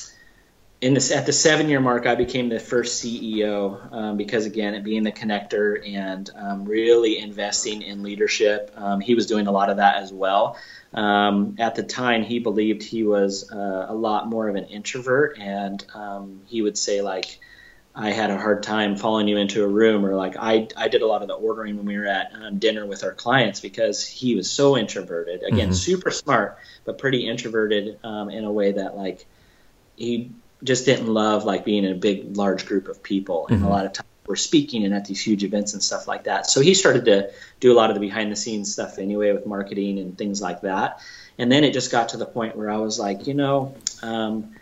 in this at the seven year mark, I became the first CEO um, because again, it being the connector and um, really investing in leadership. Um, he was doing a lot of that as well. Um, at the time, he believed he was uh, a lot more of an introvert, and um, he would say like I had a hard time following you into a room, or like I, I did a lot of the ordering when we were at um, dinner with our clients because he was so introverted. Again, mm-hmm. super smart, but pretty introverted um, in a way that like he just didn't love like being in a big, large group of people. Mm-hmm. And a mm-hmm. lot of times we're speaking and at these huge events and stuff like that. So he started to do a lot of the behind the scenes stuff anyway with marketing and things like that. And then it just got to the point where I was like, you know, um,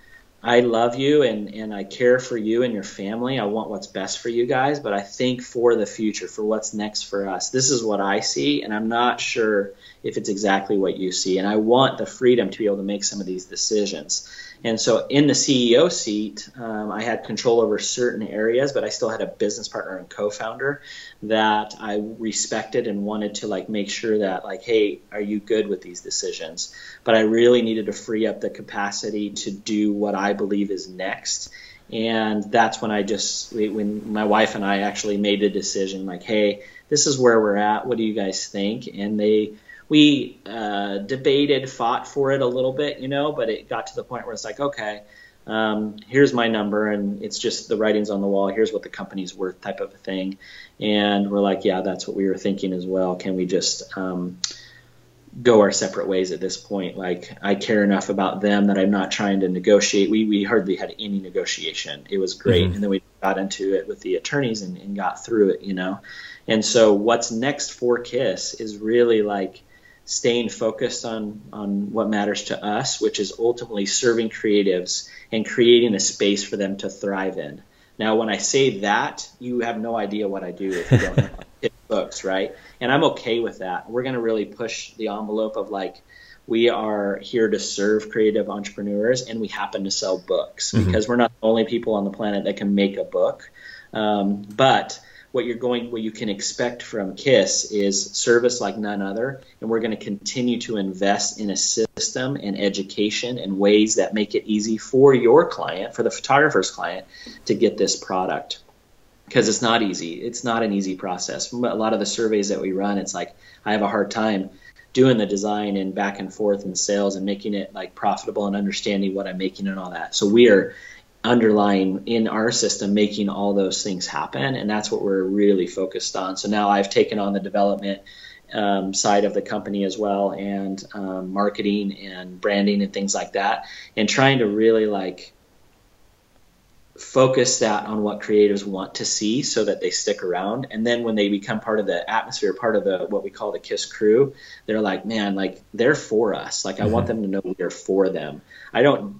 I love you and, and I care for you and your family. I want what's best for you guys, but I think for the future, for what's next for us, this is what I see, and I'm not sure if it's exactly what you see. And I want the freedom to be able to make some of these decisions. And so in the CEO seat, um, I had control over certain areas, but I still had a business partner and co-founder that I respected and wanted to like make sure that like, hey, are you good with these decisions? But I really needed to free up the capacity to do what I believe is next. And that's when I just, when my wife and I actually made a decision like, hey, this is where we're at. What do you guys think? And they we uh, debated, fought for it a little bit, you know, but it got to the point where it's like, okay, um, here's my number, and it's just the writings on the wall. Here's what the company's worth, type of a thing. And we're like, yeah, that's what we were thinking as well. Can we just um, go our separate ways at this point? Like, I care enough about them that I'm not trying to negotiate. We we hardly had any negotiation. It was great, mm-hmm. and then we got into it with the attorneys and, and got through it, you know. And so, what's next for Kiss is really like staying focused on on what matters to us, which is ultimately serving creatives and creating a space for them to thrive in. Now, when I say that, you have no idea what I do if you don't know books, right? And I'm okay with that. We're going to really push the envelope of like we are here to serve creative entrepreneurs and we happen to sell books mm-hmm. because we're not the only people on the planet that can make a book. Um, but what you're going what you can expect from KISS is service like none other and we're going to continue to invest in a system and education in ways that make it easy for your client for the photographer's client to get this product. Because it's not easy. It's not an easy process. A lot of the surveys that we run it's like i have a hard time doing the design and back and forth and sales and making it like profitable and understanding what i'm making and all that. So we are underlying in our system making all those things happen and that's what we're really focused on. So now i've taken on the development um, side of the company as well and um, marketing and branding and things like that and trying to really like focus that on what creatives want to see so that they stick around. And then when they become part of the atmosphere part of the what we call the kiss crew they're like man like they're for us. Like i mm-hmm. want them to know we're for them. I don't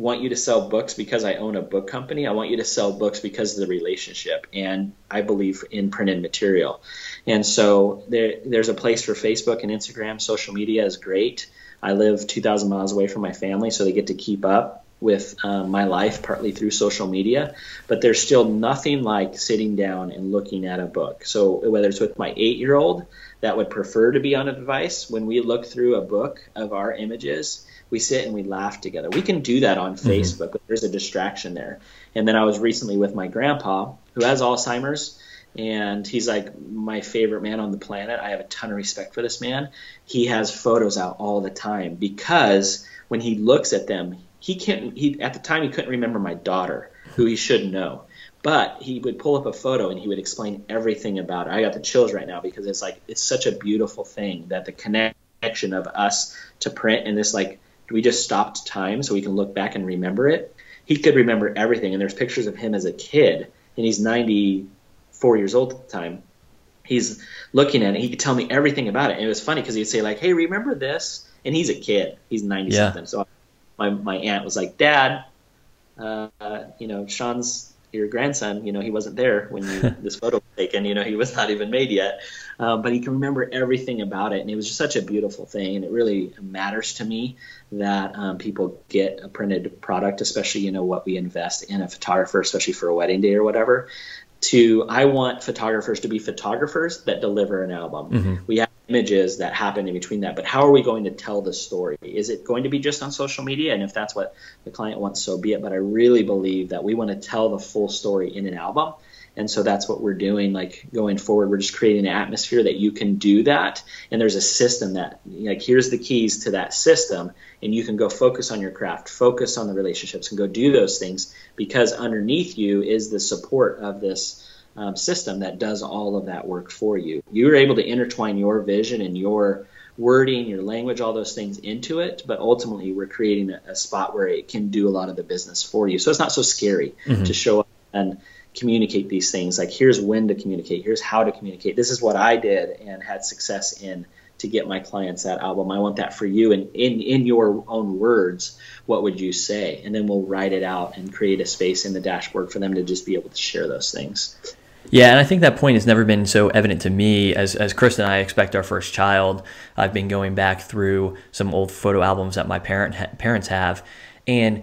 want you to sell books because I own a book company. I want you to sell books because of the relationship, and I believe in printed material. And so there, there's a place for Facebook and Instagram. Social media is great. I live 2,000 miles away from my family, so they get to keep up with um, my life partly through social media. But there's still nothing like sitting down and looking at a book. So whether it's with my eight-year-old that would prefer to be on a device, when we look through a book of our images we sit and we laugh together. We can do that on mm-hmm. Facebook, but there's a distraction there. And then I was recently with my grandpa who has Alzheimer's, and he's like my favorite man on the planet. I have a ton of respect for this man. He has photos out all the time because when he looks at them, he can't. He at the time he couldn't remember my daughter, who he should know, but he would pull up a photo and he would explain everything about it. I got the chills right now because it's like it's such a beautiful thing that the connection of us to print and this like we just stopped time so we can look back and remember it. He could remember everything, and there's pictures of him as a kid, and he's 94 years old at the time. He's looking at it. He could tell me everything about it, and it was funny because he'd say like, "Hey, remember this?" And he's a kid. He's 90 yeah. something. So my my aunt was like, "Dad, uh, you know, Sean's your grandson, you know, he wasn't there when you, this photo was taken. You know, he was not even made yet, um, but he can remember everything about it, and it was just such a beautiful thing. And it really matters to me that um, people get a printed product, especially you know what we invest in a photographer, especially for a wedding day or whatever. To I want photographers to be photographers that deliver an album. Mm-hmm. We have images that happen in between that. But how are we going to tell the story? Is it going to be just on social media? And if that's what the client wants, so be it. But I really believe that we want to tell the full story in an album. And so that's what we're doing. Like going forward, we're just creating an atmosphere that you can do that. And there's a system that, like, here's the keys to that system. And you can go focus on your craft, focus on the relationships, and go do those things because underneath you is the support of this um, system that does all of that work for you. You're able to intertwine your vision and your wording, your language, all those things into it, but ultimately we're creating a, a spot where it can do a lot of the business for you. So it's not so scary mm-hmm. to show up and communicate these things. Like here's when to communicate, here's how to communicate. This is what I did and had success in to get my clients that album. I want that for you. And in, in your own words, what would you say? And then we'll write it out and create a space in the dashboard for them to just be able to share those things. Yeah, and I think that point has never been so evident to me as as Chris and I expect our first child. I've been going back through some old photo albums that my parent parents have, and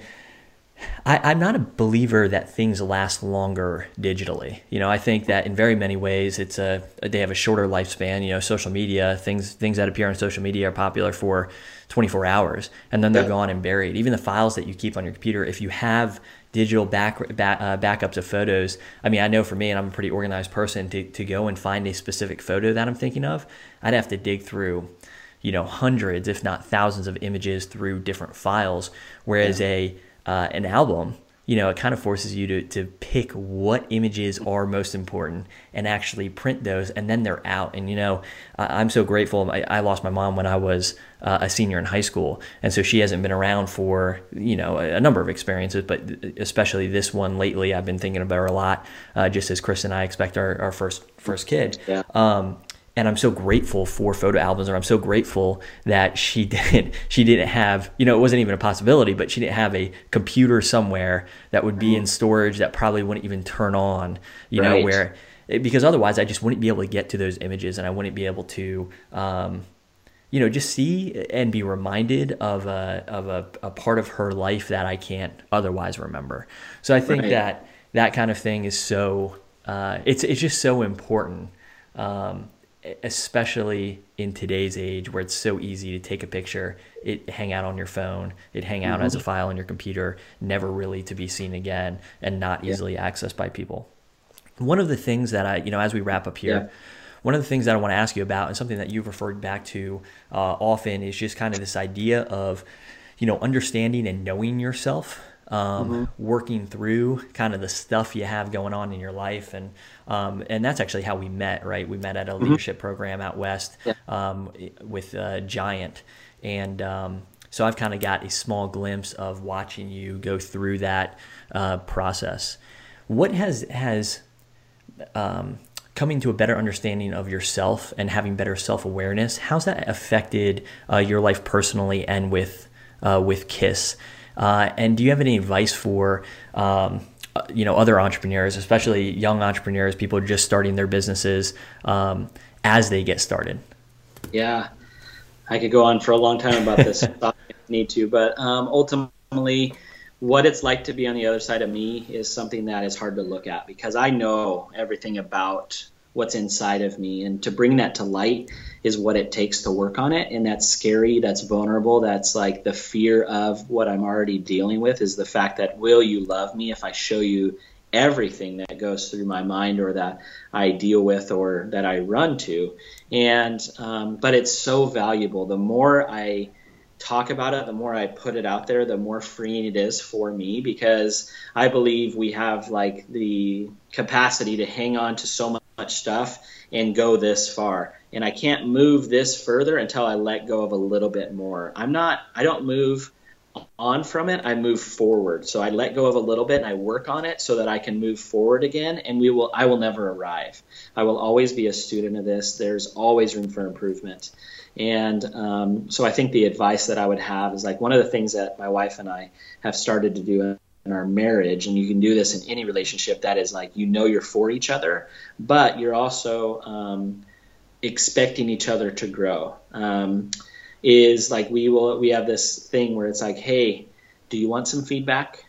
I, am not a believer that things last longer digitally. You know, I think that in very many ways, it's a they have a shorter lifespan. You know, social media things things that appear on social media are popular for 24 hours, and then they're yeah. gone and buried. Even the files that you keep on your computer, if you have digital back, back uh, backups of photos. I mean, I know for me, and I'm a pretty organized person, to, to go and find a specific photo that I'm thinking of, I'd have to dig through, you know, hundreds, if not thousands of images through different files. Whereas yeah. a uh, an album, you know, it kind of forces you to, to pick what images are most important and actually print those, and then they're out. And, you know, I, am so grateful. I, I, lost my mom when I was uh, a senior in high school. And so she hasn't been around for, you know, a, a, number of experiences, but especially this one lately, I've been thinking about her a lot, uh, just as Chris and I expect our, our first first kid. Yeah. Um, and I'm so grateful for photo albums, and I'm so grateful that she didn't she didn't have you know it wasn't even a possibility, but she didn't have a computer somewhere that would be in mm-hmm. storage that probably wouldn't even turn on, you right. know, where because otherwise I just wouldn't be able to get to those images, and I wouldn't be able to. Um, you know, just see and be reminded of a of a, a part of her life that I can't otherwise remember. So I think right. that that kind of thing is so uh, it's it's just so important. Um, especially in today's age where it's so easy to take a picture, it hang out on your phone, it hang out mm-hmm. as a mm-hmm. file on your computer, never really to be seen again and not easily yeah. accessed by people. One of the things that I, you know, as we wrap up here, yeah. one of the things that I want to ask you about and something that you've referred back to uh, often is just kind of this idea of, you know, understanding and knowing yourself um, mm-hmm. working through kind of the stuff you have going on in your life, and um, and that's actually how we met, right? We met at a mm-hmm. leadership program out west yeah. um, with uh, Giant, and um, so I've kind of got a small glimpse of watching you go through that uh, process. What has has um, coming to a better understanding of yourself and having better self awareness? How's that affected uh, your life personally and with uh, with Kiss? Uh, and do you have any advice for um, you know other entrepreneurs, especially young entrepreneurs, people just starting their businesses um, as they get started? Yeah, I could go on for a long time about this. I need to, but um, ultimately, what it's like to be on the other side of me is something that is hard to look at because I know everything about what's inside of me. And to bring that to light is what it takes to work on it. And that's scary, that's vulnerable, that's like the fear of what I'm already dealing with is the fact that will you love me if I show you everything that goes through my mind or that I deal with or that I run to. And um, but it's so valuable. The more I talk about it, the more I put it out there, the more freeing it is for me because I believe we have like the capacity to hang on to so much stuff and go this far. And I can't move this further until I let go of a little bit more. I'm not, I don't move on from it, I move forward. So I let go of a little bit and I work on it so that I can move forward again and we will I will never arrive. I will always be a student of this. There's always room for improvement. And um, so I think the advice that I would have is like one of the things that my wife and I have started to do in our marriage, and you can do this in any relationship that is like you know you're for each other, but you're also um, expecting each other to grow. Um, is like we will we have this thing where it's like, hey, do you want some feedback?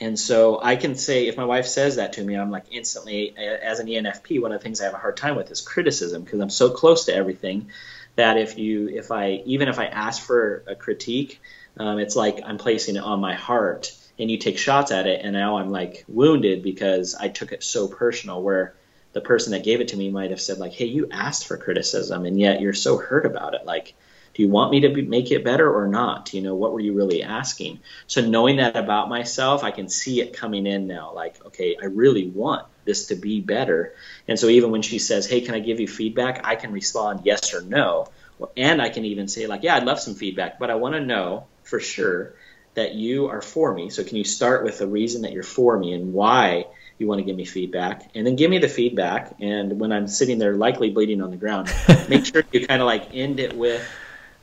And so I can say if my wife says that to me, I'm like instantly as an ENFP, one of the things I have a hard time with is criticism because I'm so close to everything that if you if I even if I ask for a critique, um, it's like I'm placing it on my heart and you take shots at it and now I'm like wounded because I took it so personal where the person that gave it to me might have said like hey you asked for criticism and yet you're so hurt about it like do you want me to be, make it better or not? You know, what were you really asking? So knowing that about myself, I can see it coming in now. Like, okay, I really want this to be better. And so even when she says, "Hey, can I give you feedback?" I can respond yes or no, and I can even say like, "Yeah, I'd love some feedback, but I want to know for sure that you are for me. So can you start with the reason that you're for me and why?" you want to give me feedback and then give me the feedback and when i'm sitting there likely bleeding on the ground make sure you kind of like end it with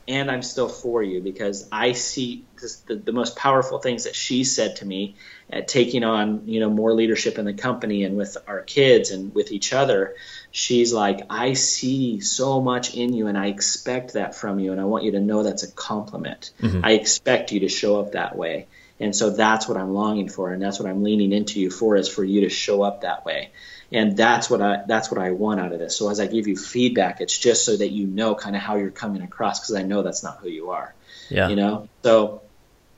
and I'm still for you because I see this, the, the most powerful things that she said to me at taking on you know more leadership in the company and with our kids and with each other. She's like, I see so much in you and I expect that from you and I want you to know that's a compliment. Mm-hmm. I expect you to show up that way. And so that's what I'm longing for and that's what I'm leaning into you for is for you to show up that way and that's what I that's what I want out of this. So as I give you feedback, it's just so that you know kind of how you're coming across because I know that's not who you are. Yeah. You know, so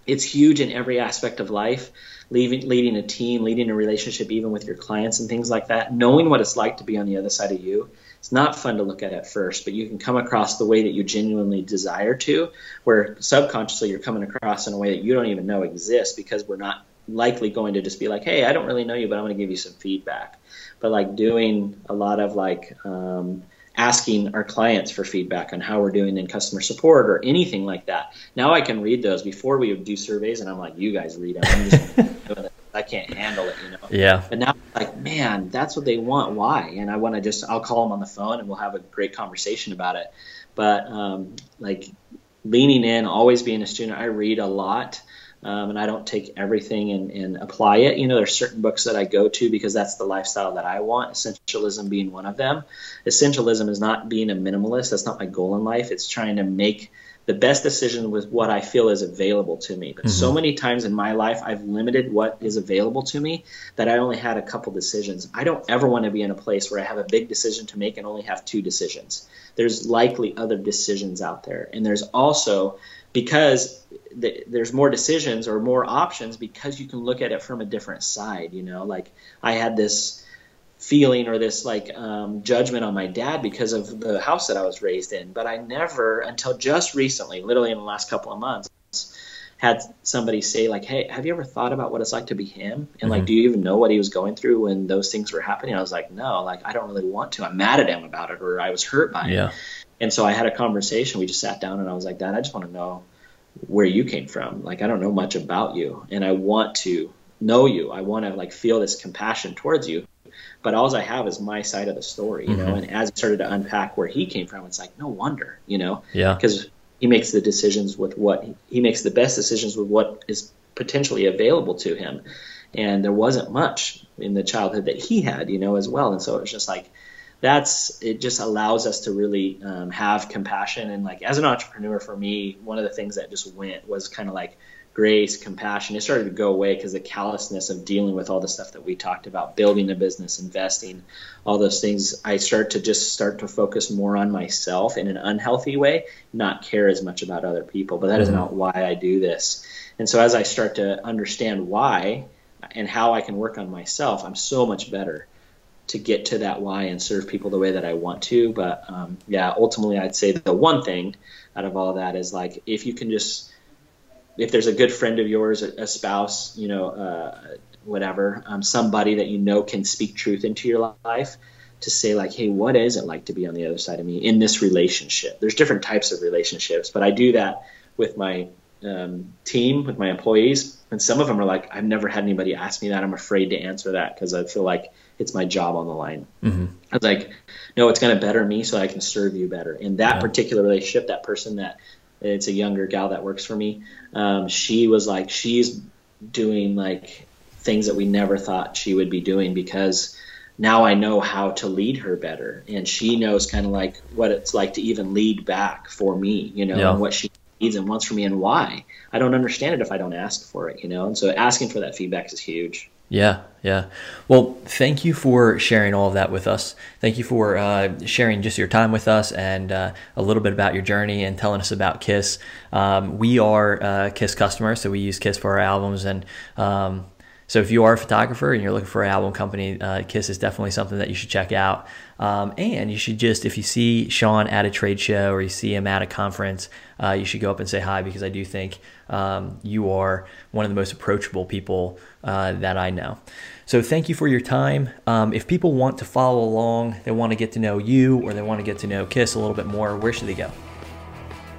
it's huge in every aspect of life. Leading, leading a team, leading a relationship, even with your clients and things like that. Knowing what it's like to be on the other side of you. It's not fun to look at at first, but you can come across the way that you genuinely desire to, where subconsciously you're coming across in a way that you don't even know exists because we're not likely going to just be like, hey, I don't really know you, but I'm going to give you some feedback but like doing a lot of like um, asking our clients for feedback on how we're doing in customer support or anything like that. Now I can read those. Before we would do surveys, and I'm like, you guys read them. I can't handle it, you know. Yeah. But now, like, man, that's what they want. Why? And I want to just, I'll call them on the phone and we'll have a great conversation about it. But um, like leaning in, always being a student, I read a lot um, and I don't take everything and, and, apply it. You know, there's certain books that I go to because that's the lifestyle that I want. Essentialism being one of them. Essentialism is not being a minimalist. That's not my goal in life. It's trying to make the best decision with what I feel is available to me. But mm-hmm. so many times in my life, I've limited what is available to me that I only had a couple decisions. I don't ever want to be in a place where I have a big decision to make and only have two decisions. There's likely other decisions out there. And there's also because th- there's more decisions or more options because you can look at it from a different side. You know, like I had this feeling or this like um, judgment on my dad because of the house that I was raised in, but I never until just recently, literally in the last couple of months, had somebody say like, "Hey, have you ever thought about what it's like to be him?" And mm-hmm. like, do you even know what he was going through when those things were happening? I was like, "No, like I don't really want to. I'm mad at him about it, or I was hurt by yeah. it." And so I had a conversation. We just sat down, and I was like, "Dad, I just want to know where you came from. Like I don't know much about you, and I want to know you. I want to like feel this compassion towards you." But all I have is my side of the story, you mm-hmm. know. And as I started to unpack where he came from, it's like no wonder, you know, yeah, because he makes the decisions with what he makes the best decisions with what is potentially available to him. And there wasn't much in the childhood that he had, you know, as well. And so it was just like that's it just allows us to really um, have compassion. And like as an entrepreneur for me one of the things that just went was kind of like grace compassion. It started to go away because the callousness of dealing with all the stuff that we talked about building a business investing all those things. I start to just start to focus more on myself in an unhealthy way not care as much about other people. But that mm-hmm. is not why i do this. And so as i start to understand why and how I can work on myself, I'm so much better to get to that why and serve people the way that I want to. But um, yeah, ultimately, I'd say the one thing out of all that is like if you can just if there's a good friend of yours, a, a spouse, you know, uh, whatever, um, somebody that you know can speak truth into your life, to say like, hey, what is it like to be on the other side of me in this relationship? There's different types of relationships, but I do that with my um, team, with my employees, and some of them are like, I've never had anybody ask me that. I'm afraid to answer that because I feel like it's my job on the line. Mm-hmm. I was like, no, it's going to better me so I can serve you better. In that yeah. particular relationship, that person that it's a younger gal that works for me, um, she was like, she's doing like things that we never thought she would be doing because now I know how to lead her better. And she knows kind of like what it's like to even lead back for me, you know, yeah. and what she needs and wants from me and why. I don't understand it if I don't ask for it, you know? And so asking for that feedback is huge. Yeah, yeah. Well, thank you for sharing all of that with us. Thank you for uh, sharing just your time with us and uh, a little bit about your journey and telling us about Kiss. Um, we are uh, Kiss customers, so we use Kiss for our albums, and um, so if you are a photographer and you're looking for an album company, uh, Kiss is definitely something that you should check out. Um, and you should just, if you see Sean at a trade show or you see him at a conference, uh, you should go up and say hi because I do think um, you are one of the most approachable people uh, that I know. So thank you for your time. Um, if people want to follow along, they want to get to know you or they want to get to know Kiss a little bit more, where should they go?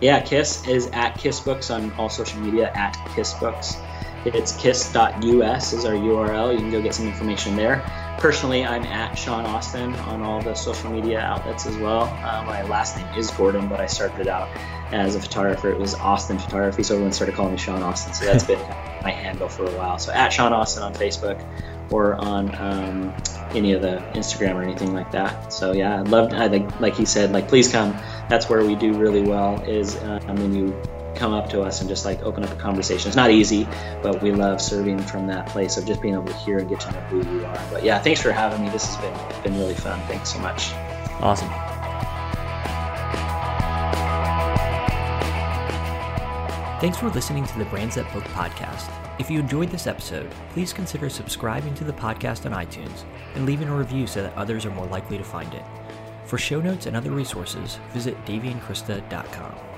Yeah, Kiss is at Kiss Books on all social media at Kiss Books. It's kiss.us is our URL. You can go get some information there. Personally, I'm at Sean Austin on all the social media outlets as well. Uh, my last name is Gordon, but I started out as a photographer. It was Austin Photography, so everyone started calling me Sean Austin. So that's been my handle for a while. So at Sean Austin on Facebook or on um, any of the Instagram or anything like that. So yeah, I'd love. I think, like he said, like please come. That's where we do really well. Is um, when you come up to us and just like open up a conversation. It's not easy, but we love serving from that place of just being able to hear and get to know who you are. But yeah, thanks for having me. This has been been really fun. Thanks so much. Awesome. Thanks for listening to the Brands That Book podcast. If you enjoyed this episode, please consider subscribing to the podcast on iTunes and leaving a review so that others are more likely to find it. For show notes and other resources, visit daveyandkrista.com.